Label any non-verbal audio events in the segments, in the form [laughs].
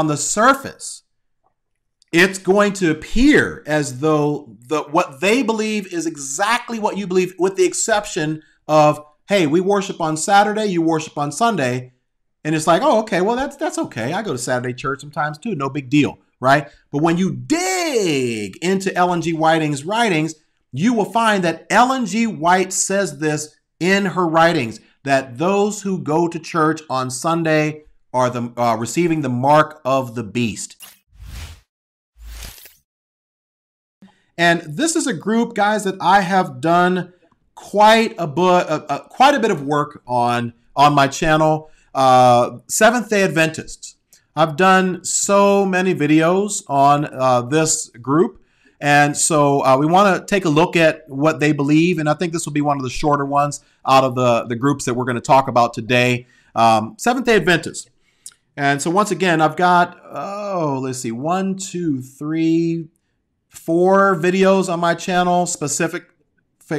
on the surface, it's going to appear as though the what they believe is exactly what you believe, with the exception of, hey, we worship on Saturday, you worship on Sunday. And it's like, oh, okay, well, that's that's okay. I go to Saturday church sometimes too, no big deal, right? But when you dig into Ellen G. White's writings, you will find that Ellen G. White says this in her writings that those who go to church on Sunday are the uh, receiving the mark of the beast. And this is a group, guys, that I have done quite a bit, uh, quite a bit of work on on my channel. Uh, Seventh Day Adventists. I've done so many videos on uh, this group, and so uh, we want to take a look at what they believe. And I think this will be one of the shorter ones out of the the groups that we're going to talk about today. Um, Seventh Day Adventists. And so once again, I've got oh, let's see, one, two, three, four videos on my channel specific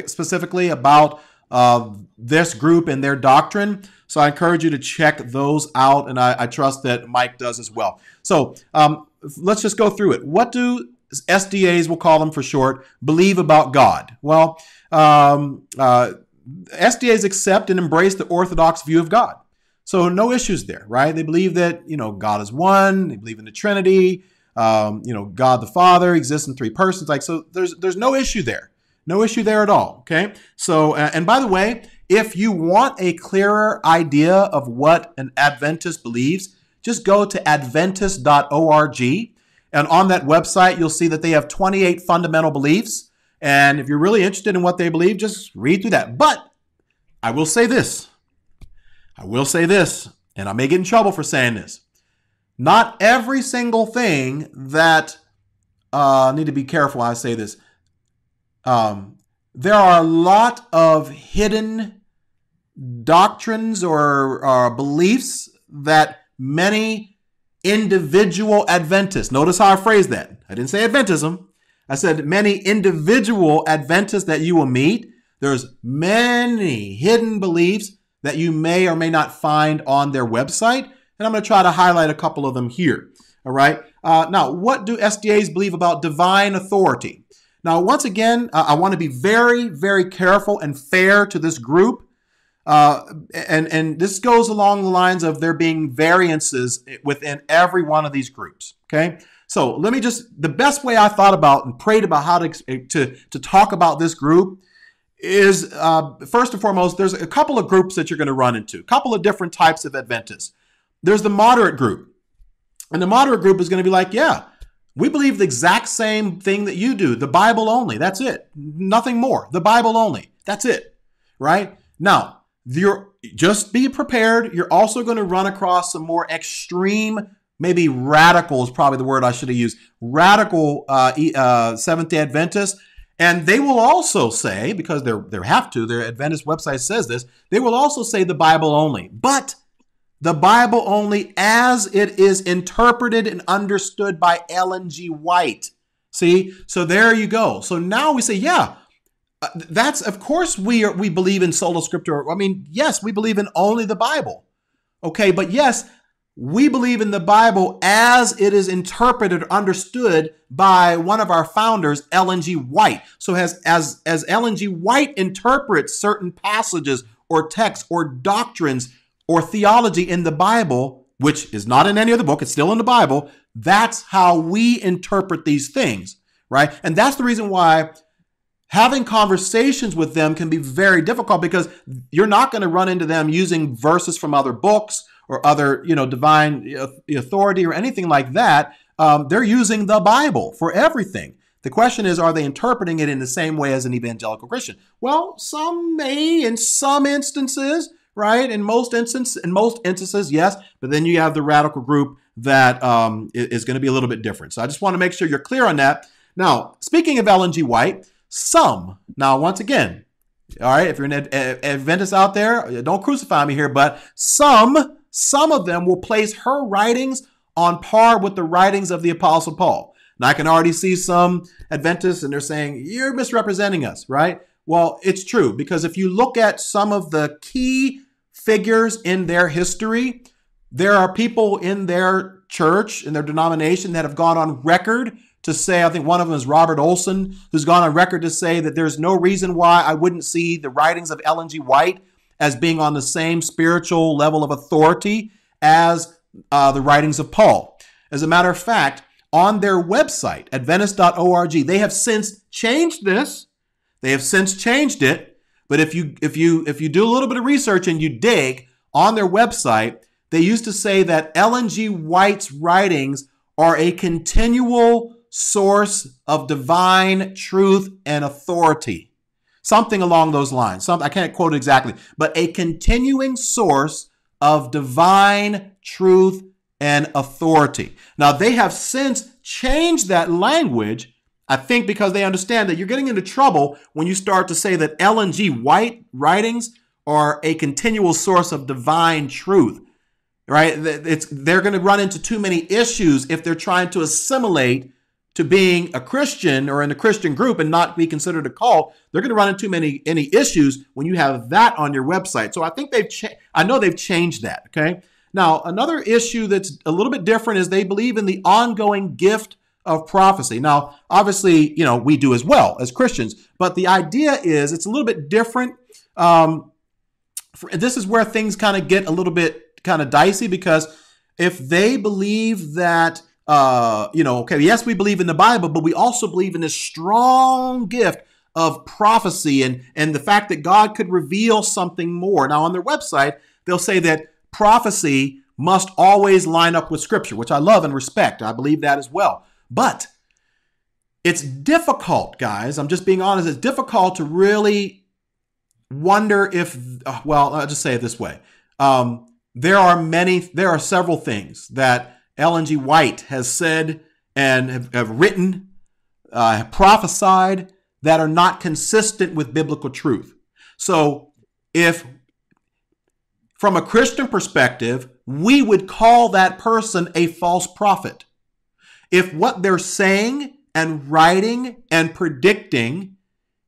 specifically about uh, this group and their doctrine. So I encourage you to check those out, and I, I trust that Mike does as well. So um, let's just go through it. What do SDAs, we'll call them for short, believe about God? Well, um, uh, SDAs accept and embrace the Orthodox view of God. So no issues there, right? They believe that you know God is one. They believe in the Trinity. Um, you know, God the Father exists in three persons. Like so, there's there's no issue there. No issue there at all. Okay. So, and by the way, if you want a clearer idea of what an Adventist believes, just go to adventist.org. And on that website, you'll see that they have 28 fundamental beliefs. And if you're really interested in what they believe, just read through that. But I will say this I will say this, and I may get in trouble for saying this. Not every single thing that uh, I need to be careful I say this. Um, there are a lot of hidden doctrines or, beliefs that many individual Adventists, notice how I phrased that. I didn't say Adventism. I said many individual Adventists that you will meet. There's many hidden beliefs that you may or may not find on their website. And I'm going to try to highlight a couple of them here. All right. Uh, now, what do SDAs believe about divine authority? Now, once again, uh, I want to be very, very careful and fair to this group. Uh, and, and this goes along the lines of there being variances within every one of these groups. Okay. So let me just, the best way I thought about and prayed about how to, to, to talk about this group is uh, first and foremost, there's a couple of groups that you're going to run into, a couple of different types of Adventists. There's the moderate group. And the moderate group is going to be like, yeah, we believe the exact same thing that you do, the Bible only. That's it. Nothing more. The Bible only. That's it. Right? Now, you're just be prepared. You're also going to run across some more extreme, maybe radical is probably the word I should have used. Radical uh, uh, Seventh Day Adventists and they will also say, because they're they have to, their Adventist website says this, they will also say the Bible only. But the Bible only as it is interpreted and understood by Ellen G. White. See? So there you go. So now we say, yeah, uh, that's of course we are we believe in sola scriptura. I mean, yes, we believe in only the Bible. Okay, but yes, we believe in the Bible as it is interpreted understood by one of our founders, Ellen G. White. So as, as, as Ellen G. White interprets certain passages or texts or doctrines or theology in the Bible, which is not in any other book, it's still in the Bible, that's how we interpret these things, right? And that's the reason why having conversations with them can be very difficult because you're not going to run into them using verses from other books or other, you know, divine authority or anything like that. Um, they're using the Bible for everything. The question is, are they interpreting it in the same way as an evangelical Christian? Well, some may in some instances, right? In most instances, in most instances, yes. But then you have the radical group that um, is going to be a little bit different. So I just want to make sure you're clear on that. Now, speaking of Ellen G. White, some now once again, all right. If you're an Adventist out there, don't crucify me here, but some some of them will place her writings on par with the writings of the Apostle Paul. Now, I can already see some Adventists and they're saying, You're misrepresenting us, right? Well, it's true because if you look at some of the key figures in their history, there are people in their church, in their denomination, that have gone on record to say, I think one of them is Robert Olson, who's gone on record to say that there's no reason why I wouldn't see the writings of Ellen G. White as being on the same spiritual level of authority as uh, the writings of Paul. As a matter of fact, on their website, at Adventist.org, they have since changed this. They have since changed it. But if you if you if you do a little bit of research and you dig on their website, they used to say that Ellen G. White's writings are a continual source of divine truth and authority. Something along those lines. Some, I can't quote it exactly, but a continuing source of divine truth and authority. Now, they have since changed that language, I think, because they understand that you're getting into trouble when you start to say that Ellen G. White writings are a continual source of divine truth right? It's, they're going to run into too many issues if they're trying to assimilate to being a Christian or in a Christian group and not be considered a cult. They're going to run into many any issues when you have that on your website. So I think they've cha- I know they've changed that. Okay. Now another issue that's a little bit different is they believe in the ongoing gift of prophecy. Now, obviously, you know we do as well as Christians, but the idea is it's a little bit different. Um, for, this is where things kind of get a little bit kind of dicey because if they believe that uh, you know, okay, yes, we believe in the Bible, but we also believe in this strong gift of prophecy and and the fact that God could reveal something more. Now, on their website, they'll say that prophecy must always line up with Scripture, which I love and respect. I believe that as well. But it's difficult, guys. I'm just being honest. It's difficult to really wonder if, uh, well, I'll just say it this way. Um, there are many, there are several things that Ellen G. White has said and have, have written, uh, have prophesied that are not consistent with biblical truth. So, if from a Christian perspective, we would call that person a false prophet. If what they're saying and writing and predicting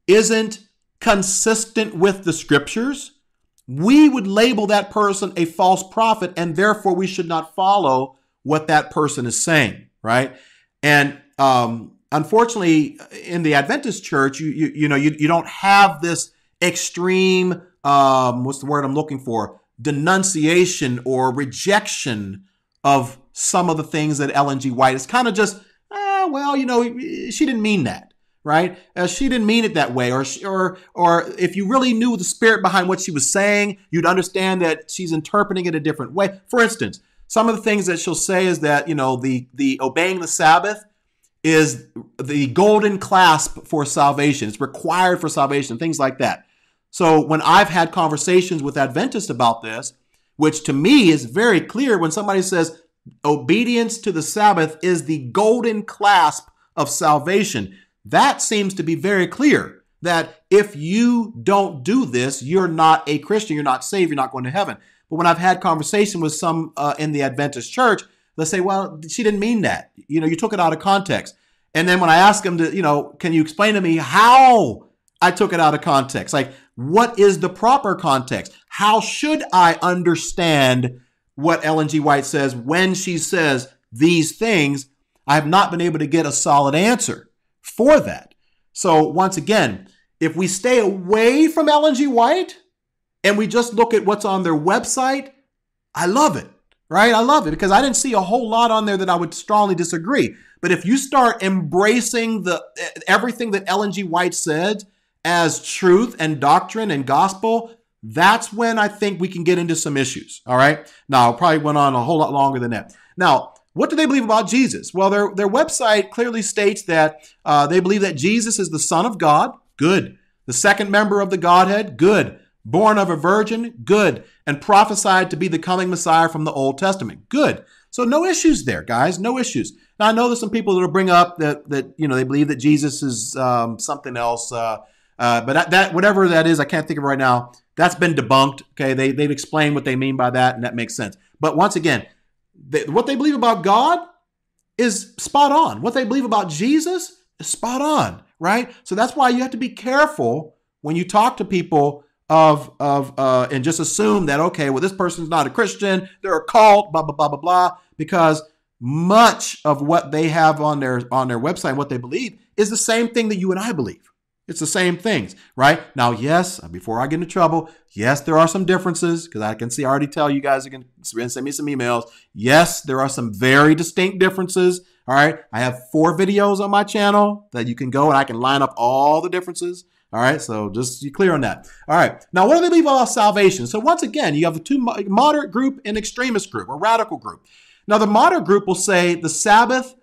isn't consistent with the scriptures, we would label that person a false prophet, and therefore we should not follow what that person is saying, right? And um, unfortunately, in the Adventist church, you you, you know you, you don't have this extreme um, what's the word I'm looking for denunciation or rejection of some of the things that Ellen G. White is kind of just, eh, well, you know, she didn't mean that right? Uh, she didn't mean it that way, or or or if you really knew the spirit behind what she was saying, you'd understand that she's interpreting it a different way. For instance, some of the things that she'll say is that you know the the obeying the Sabbath is the golden clasp for salvation. It's required for salvation, things like that. So when I've had conversations with Adventists about this, which to me is very clear when somebody says obedience to the Sabbath is the golden clasp of salvation that seems to be very clear that if you don't do this, you're not a Christian, you're not saved, you're not going to heaven. But when I've had conversation with some uh, in the Adventist church, they'll say, well, she didn't mean that. You know, you took it out of context. And then when I ask them to, you know, can you explain to me how I took it out of context? Like, what is the proper context? How should I understand what Ellen G. White says when she says these things? I have not been able to get a solid answer for that. So once again, if we stay away from Ellen G. White and we just look at what's on their website, I love it, right? I love it because I didn't see a whole lot on there that I would strongly disagree. But if you start embracing the everything that Ellen G. White said as truth and doctrine and gospel, that's when I think we can get into some issues. All right. Now, I probably went on a whole lot longer than that. Now, what do they believe about Jesus? Well, their, their website clearly states that uh, they believe that Jesus is the Son of God. Good. The second member of the Godhead. Good. Born of a virgin. Good. And prophesied to be the coming Messiah from the Old Testament. Good. So no issues there, guys. No issues. Now I know there's some people that will bring up that that you know they believe that Jesus is um, something else. Uh, uh, but that, that whatever that is, I can't think of right now. That's been debunked. Okay, they they've explained what they mean by that, and that makes sense. But once again, they, what they believe about God is spot on. What they believe about Jesus is spot on, right? So that's why you have to be careful when you talk to people of of uh, and just assume that okay, well, this person's not a Christian, they're a cult, blah blah blah blah blah, because much of what they have on their on their website, what they believe, is the same thing that you and I believe. It's the same things, right? Now, yes, before I get into trouble, yes, there are some differences because I can see, I already tell you guys, can send me some emails. Yes, there are some very distinct differences. All right. I have four videos on my channel that you can go and I can line up all the differences. All right. So just be clear on that. All right. Now, what do they believe about salvation? So once again, you have the two moderate group and extremist group or radical group. Now, the moderate group will say the Sabbath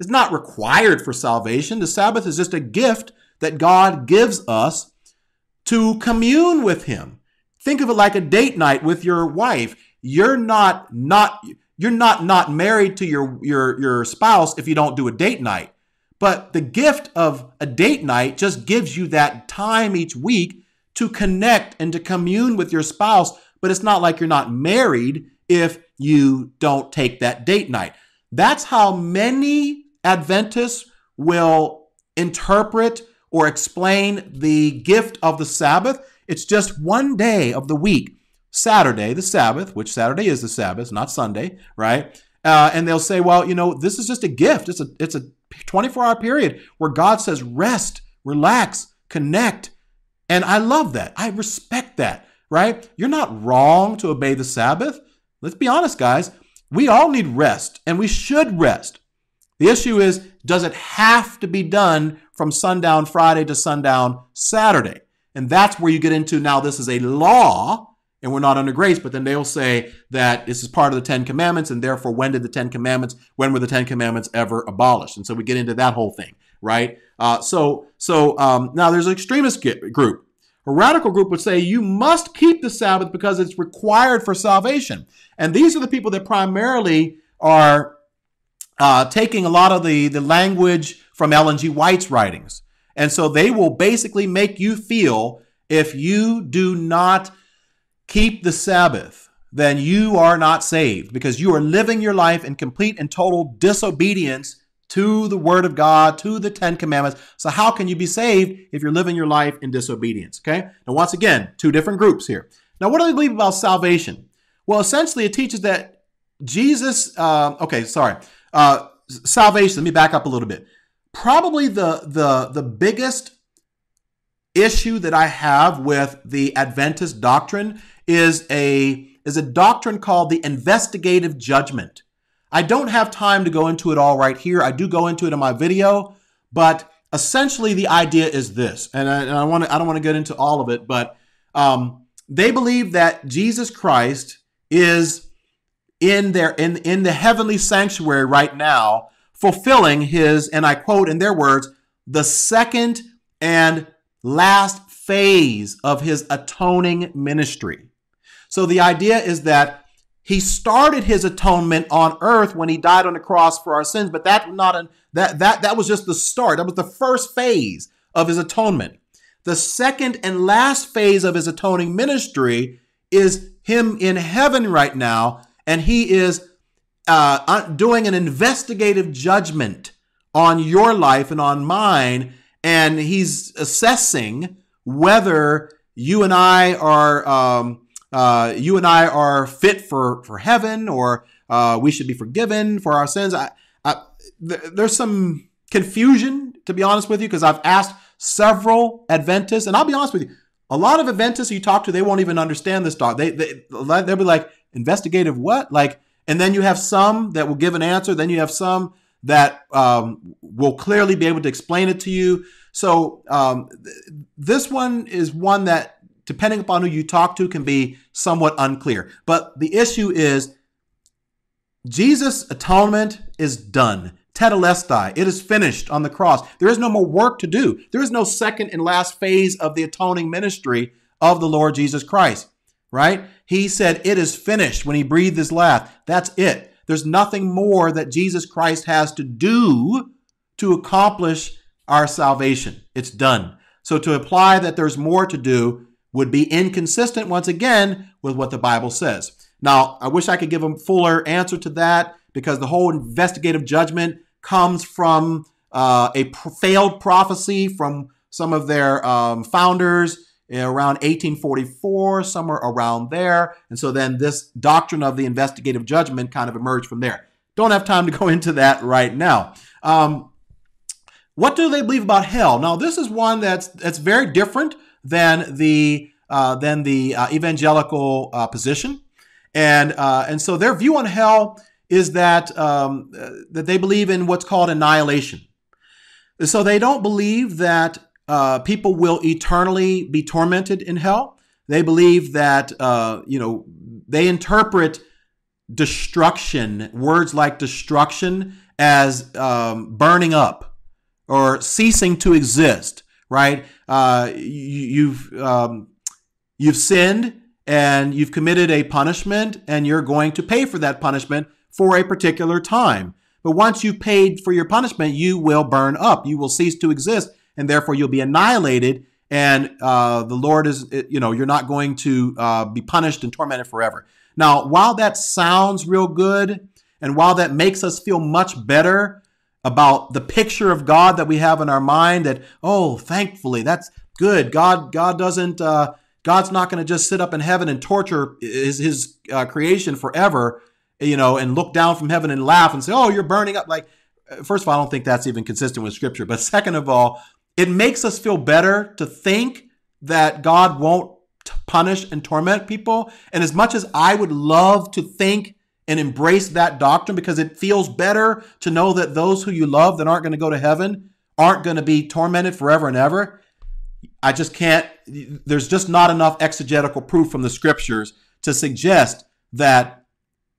is not required for salvation. The Sabbath is just a gift that God gives us to commune with him. Think of it like a date night with your wife. You're not not you're not not married to your your your spouse if you don't do a date night. But the gift of a date night just gives you that time each week to connect and to commune with your spouse, but it's not like you're not married if you don't take that date night. That's how many Adventists will interpret or explain the gift of the Sabbath. It's just one day of the week, Saturday, the Sabbath, which Saturday is the Sabbath, not Sunday, right? Uh, and they'll say, well, you know, this is just a gift. It's a it's a 24 hour period where God says, rest, relax, connect. And I love that. I respect that, right? You're not wrong to obey the Sabbath. Let's be honest, guys. We all need rest and we should rest. The issue is, does it have to be done from sundown Friday to sundown Saturday? And that's where you get into now this is a law and we're not under grace, but then they'll say that this is part of the Ten Commandments, and therefore, when did the Ten Commandments, when were the Ten Commandments ever abolished? And so we get into that whole thing, right? Uh, so, so um, now there's an extremist group. A radical group would say you must keep the Sabbath because it's required for salvation. And these are the people that primarily are uh, taking a lot of the, the language from Ellen G. White's writings. And so they will basically make you feel if you do not keep the Sabbath, then you are not saved because you are living your life in complete and total disobedience to the Word of God, to the Ten Commandments. So, how can you be saved if you're living your life in disobedience? Okay. Now, once again, two different groups here. Now, what do they believe about salvation? Well, essentially, it teaches that Jesus, uh, okay, sorry. Uh, salvation. Let me back up a little bit. Probably the the the biggest issue that I have with the Adventist doctrine is a is a doctrine called the investigative judgment. I don't have time to go into it all right here. I do go into it in my video, but essentially the idea is this, and I, and I want to I don't want to get into all of it, but um, they believe that Jesus Christ is in their in in the heavenly sanctuary right now fulfilling his and I quote in their words the second and last phase of his atoning ministry. So the idea is that he started his atonement on earth when he died on the cross for our sins, but that not an, that that that was just the start. That was the first phase of his atonement. The second and last phase of his atoning ministry is him in heaven right now and he is uh, doing an investigative judgment on your life and on mine, and he's assessing whether you and I are um, uh, you and I are fit for for heaven, or uh, we should be forgiven for our sins. I, I, th- there's some confusion, to be honest with you, because I've asked several Adventists, and I'll be honest with you, a lot of Adventists you talk to, they won't even understand this talk. They, they they'll be like, investigative what? Like, and then you have some that will give an answer. Then you have some that um, will clearly be able to explain it to you. So um, th- this one is one that, depending upon who you talk to, can be somewhat unclear. But the issue is Jesus' atonement is done. Tetelestai. It is finished on the cross. There is no more work to do. There is no second and last phase of the atoning ministry of the Lord Jesus Christ right? He said, It is finished when he breathed his last. That's it. There's nothing more that Jesus Christ has to do to accomplish our salvation. It's done. So to imply that there's more to do would be inconsistent once again with what the Bible says. Now, I wish I could give a fuller answer to that because the whole investigative judgment comes from uh, a failed prophecy from some of their um, founders around 1844, somewhere around there. And so then this doctrine of the investigative judgment kind of emerged from there. Don't have time to go [laughs] into that right now. Um, what do they believe about hell? Now, this is one that's that's very different than the uh, than the uh, evangelical uh, position, and uh, and so their view on hell is that um, uh, that they believe in what's called annihilation. So they don't believe that uh, people will eternally be tormented in hell. They believe that you know they interpret destruction, words like destruction, as um, burning up or ceasing to exist. Right? Uh, you, have um, you've sinned and you've committed a punishment, and you're going to pay for that punishment for a particular time. But once you've paid for your punishment, you will burn up. You will cease to exist, and therefore you'll be annihilated. And uh, the Lord is, you know, you're not going to uh, be punished and tormented forever. Now, while that sounds real good, and while that makes us feel much better about the picture of God that we have in our mind, that oh, thankfully, that's good. God, God doesn't, uh, God's not going to just sit up in heaven and torture his his uh, creation forever, you know, and look down from heaven and laugh and say, oh, you're burning up. Like, uh, first of all, I don't think that's even consistent with Scripture. But second of all, it makes us feel better to think that God won't punish and torment people. And as much as I would love to think and embrace that doctrine because it feels better to know that those who you love that aren't going to go to heaven aren't going to be tormented forever and ever. I just can't, there's just not enough exegetical proof from the scriptures to suggest that,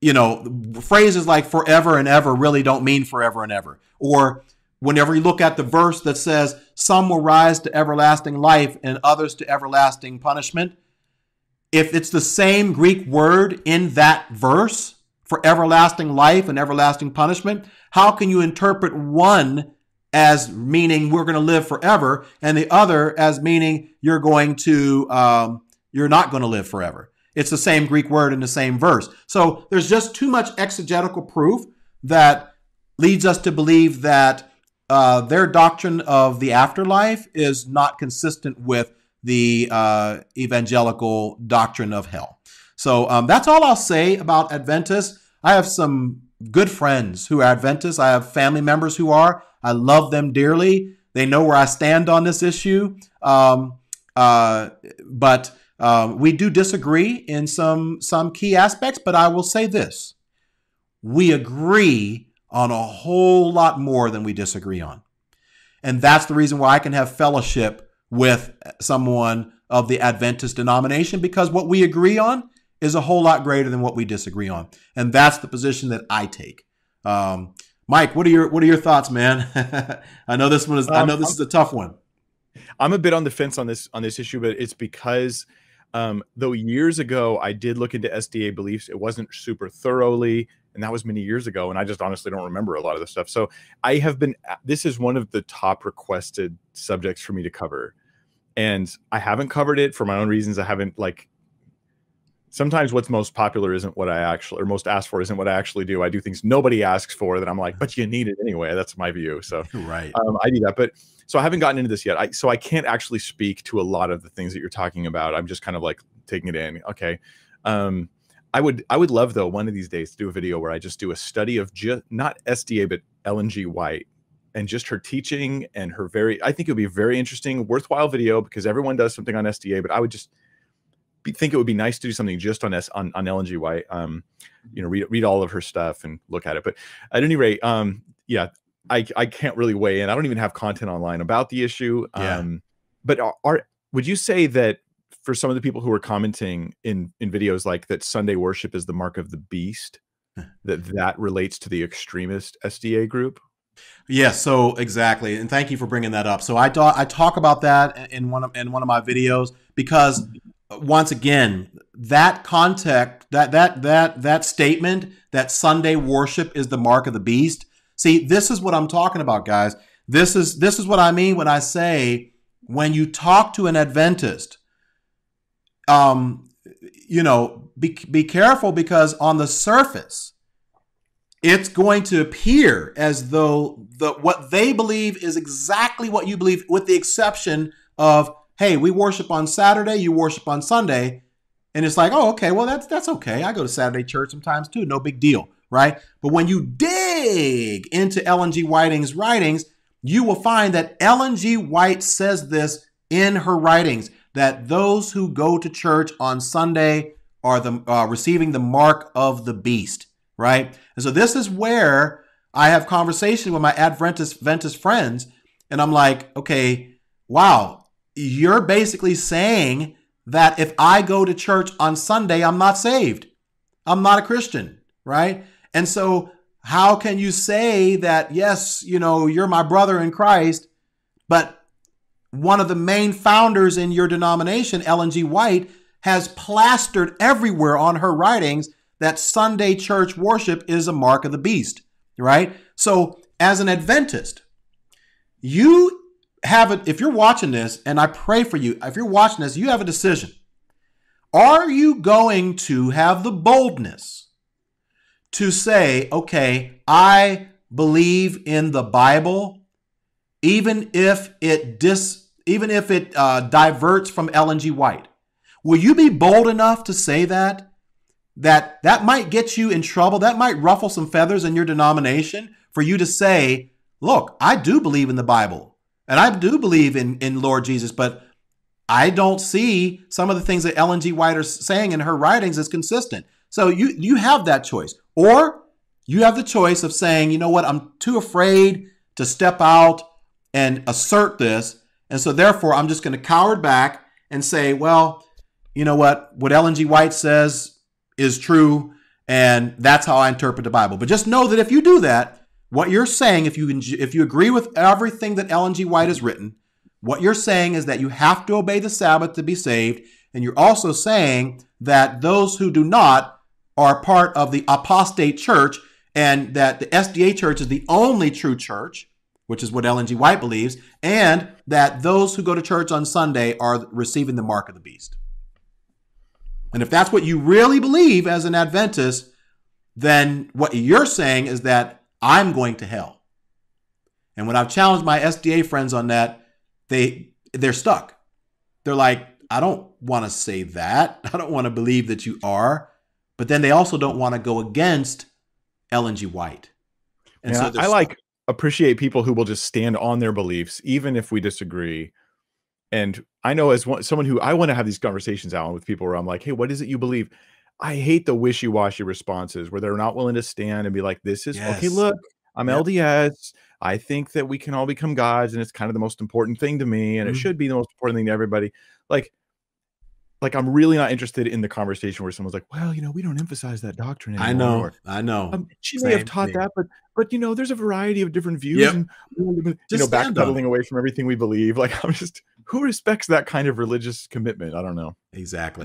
you know, phrases like forever and ever really don't mean forever and ever. Or whenever you look at the verse that says, some will rise to everlasting life and others to everlasting punishment, if it's the same Greek word in that verse for everlasting life and everlasting punishment, how can you interpret one as meaning we're going to live forever and the other as meaning you're going to um, you're not going to live forever? It's the same Greek word in the same verse. So there's just too much exegetical proof that leads us to believe that uh, their doctrine of the afterlife is not consistent with the uh, evangelical doctrine of hell. So um, that's all I'll say about Adventists. I have some good friends who are Adventists. I have family members who are. I love them dearly. They know where I stand on this issue. Um, uh, but um, we do disagree in some some key aspects. But I will say this: we agree on a whole lot more than we disagree on, and that's the reason why I can have fellowship with someone of the Adventist denomination because what we agree on is a whole lot greater than what we disagree on, and that's the position that I take. Um, Mike, what are your what are your thoughts, man? [laughs] I know this one is. Um, I know this is a tough one. I'm a bit on the fence on this on this issue, but it's because um, though years ago I did look into SDA beliefs, it wasn't super thoroughly, and that was many years ago, and I just honestly don't remember a lot of the stuff. So I have been. This is one of the top requested subjects for me to cover and I haven't covered it for my own reasons. I haven't like sometimes what's most popular isn't what I actually or most asked for isn't what I actually do. I do things nobody asks for that I'm like, but you need it anyway. That's my view. So right, um, I do that. But so I haven't gotten into this yet. I so I can't actually speak to a lot of the things that you're talking about. I'm just kind of like taking it in. Okay. Um, I would I would love though one of these days to do a video where I just do a study of just not SDA but Ellen G. White and just her teaching and her very i think it would be a very interesting worthwhile video because everyone does something on sda but i would just be, think it would be nice to do something just on s on, on ellen g white um you know read, read all of her stuff and look at it but at any rate um yeah i i can't really weigh in i don't even have content online about the issue yeah. um but are, are would you say that for some of the people who are commenting in in videos like that sunday worship is the mark of the beast that that relates to the extremist sda group Yes, so exactly, and thank you for bringing that up. So I talk I talk about that in one of in one of my videos because uh, once again, that context, that that that that statement that Sunday worship is the mark of the beast. See, this is what I'm talking about, guys. This is this is what I mean when I say when you talk to an Adventist, um, you know, be be careful because on the surface it's going to appear as though the what they believe is exactly what you believe, with the exception of hey, we worship on Saturday, you worship on Sunday. And it's like, oh, okay, well, that's that's okay. I go to Saturday church sometimes too, no big deal, right? But when you dig into Ellen G. White's writings, you will find that Ellen G. White says this in her writings that those who go to church on Sunday are the uh, receiving the mark of the beast, right? And so this is where I have conversation with my Adventist Adventist friends, and I'm like, okay, wow, you're basically saying that if I go to church on Sunday, I'm not saved. I'm not a Christian, right? And so how can you say that, yes, you know, you're my brother in Christ, but one of the main founders in your denomination, Ellen G. White, has plastered everywhere on her writings that Sunday church worship is a mark of the beast, right? So, as an Adventist, you have it, if you're watching this, and I pray for you, if you're watching this, you have a decision. Are you going to have the boldness to say, okay, I believe in the Bible, even if it dis, even if it uh, diverts from Ellen G. White? Will you be bold enough to say that? That that might get you in trouble. That might ruffle some feathers in your denomination for you to say, look, I do believe in the Bible. And I do believe in, in Lord Jesus, but I don't see some of the things that Ellen G. White is saying in her writings as consistent. So you you have that choice. Or you have the choice of saying, you know what, I'm too afraid to step out and assert this. And so therefore I'm just going to cower back and say, well, you know what, what Ellen G. White says is true, and that's how I interpret the Bible. But just know that if you do that, what you're saying, if you if you agree with everything that Ellen G. White has written, what you're saying is that you have to obey the Sabbath to be saved, and you're also saying that those who do not are part of the apostate church, and that the SDA church is the only true church, which is what Ellen G. White believes, and that those who go to church on Sunday are receiving the mark of the beast. And if that's what you really believe as an Adventist, then what you're saying is that I'm going to hell. And when I've challenged my SDA friends on that, they they're stuck. They're like, I don't want to say that. [laughs] I don't want to believe that you are. But then they also don't want to go against Ellen G. White. And yeah, so I like appreciate people who will just stand on their beliefs, even if we disagree. And I know as one, someone who I want to have these conversations Alan, with people where I'm like, hey, what is it you believe? I hate the wishy-washy responses where they're not willing to stand and be like, "This is yes. okay. Look, I'm yep. LDS. I think that we can all become gods, and it's kind of the most important thing to me, and mm-hmm. it should be the most important thing to everybody." Like, like I'm really not interested in the conversation where someone's like, "Well, you know, we don't emphasize that doctrine." Anymore. I know, I know. Um, she Same may have taught thing. that, but but you know, there's a variety of different views, yep. and you know, backpedaling away from everything we believe. Like, [laughs] I'm just who respects that kind of religious commitment? I don't know. Exactly.